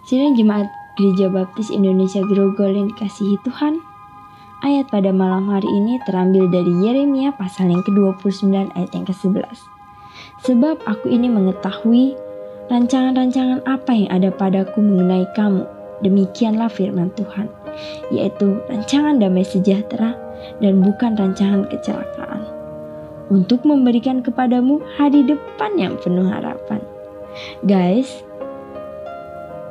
Sidang Jemaat Gereja Baptis Indonesia Grogol yang dikasihi Tuhan. Ayat pada malam hari ini terambil dari Yeremia pasal yang ke-29 ayat yang ke-11. Sebab aku ini mengetahui rancangan-rancangan apa yang ada padaku mengenai kamu. Demikianlah firman Tuhan, yaitu rancangan damai sejahtera dan bukan rancangan kecelakaan. Untuk memberikan kepadamu hari depan yang penuh harapan. Guys,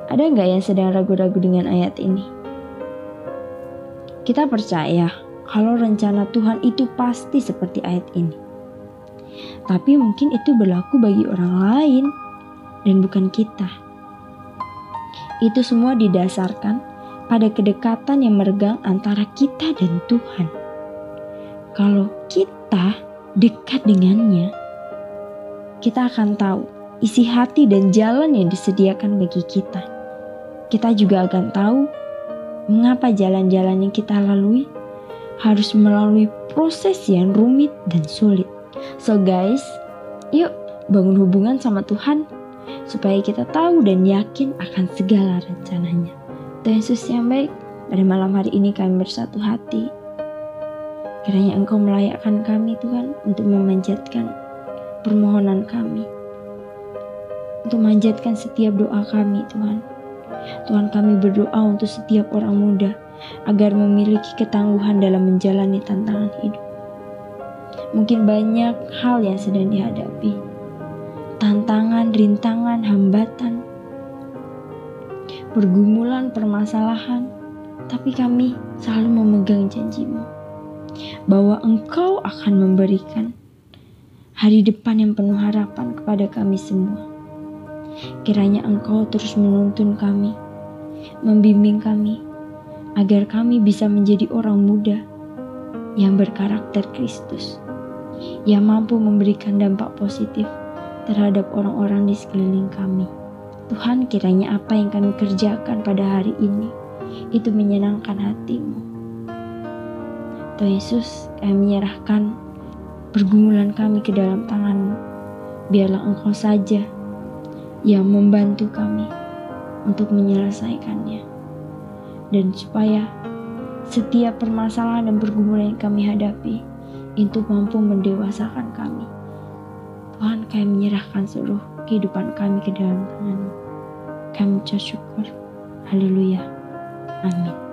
ada nggak yang sedang ragu-ragu dengan ayat ini? Kita percaya kalau rencana Tuhan itu pasti seperti ayat ini. Tapi mungkin itu berlaku bagi orang lain dan bukan kita. Itu semua didasarkan pada kedekatan yang meregang antara kita dan Tuhan. Kalau kita dekat dengannya, kita akan tahu isi hati dan jalan yang disediakan bagi kita kita juga akan tahu mengapa jalan-jalan yang kita lalui harus melalui proses yang rumit dan sulit. So guys, yuk bangun hubungan sama Tuhan supaya kita tahu dan yakin akan segala rencananya. Tuhan Yesus yang baik, pada malam hari ini kami bersatu hati. Kiranya Engkau melayakkan kami Tuhan untuk memanjatkan permohonan kami. Untuk memanjatkan setiap doa kami Tuhan Tuhan kami berdoa untuk setiap orang muda agar memiliki ketangguhan dalam menjalani tantangan hidup. Mungkin banyak hal yang sedang dihadapi. Tantangan, rintangan, hambatan, pergumulan, permasalahan. Tapi kami selalu memegang janjimu bahwa engkau akan memberikan hari depan yang penuh harapan kepada kami semua. Kiranya Engkau terus menuntun kami, membimbing kami, agar kami bisa menjadi orang muda yang berkarakter Kristus, yang mampu memberikan dampak positif terhadap orang-orang di sekeliling kami. Tuhan kiranya apa yang kami kerjakan pada hari ini itu menyenangkan hatimu. Tuhan Yesus, kami menyerahkan pergumulan kami ke dalam tanganmu. Biarlah Engkau saja yang membantu kami untuk menyelesaikannya. Dan supaya setiap permasalahan dan pergumulan yang kami hadapi itu mampu mendewasakan kami. Tuhan kami menyerahkan seluruh kehidupan kami ke dalam tangan Kami ucap syukur. Haleluya. Amin.